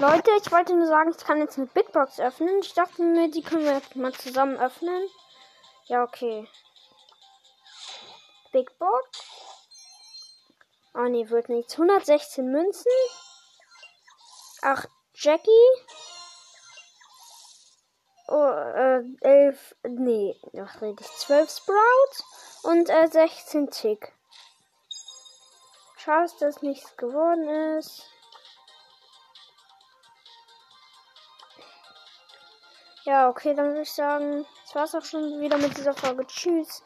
Leute, ich wollte nur sagen, ich kann jetzt eine Big Box öffnen. Ich dachte mir, die können wir jetzt mal zusammen öffnen. Ja, okay. Big Box. Oh nee, wird nichts. 116 Münzen. Ach, Jackie. Oh, äh, 11, nee, was rede ich? 12 Sprouts und äh, 16 Tick. Schade, dass nichts geworden ist. Ja, okay, dann würde ich sagen, das war's auch schon wieder mit dieser Folge. Tschüss.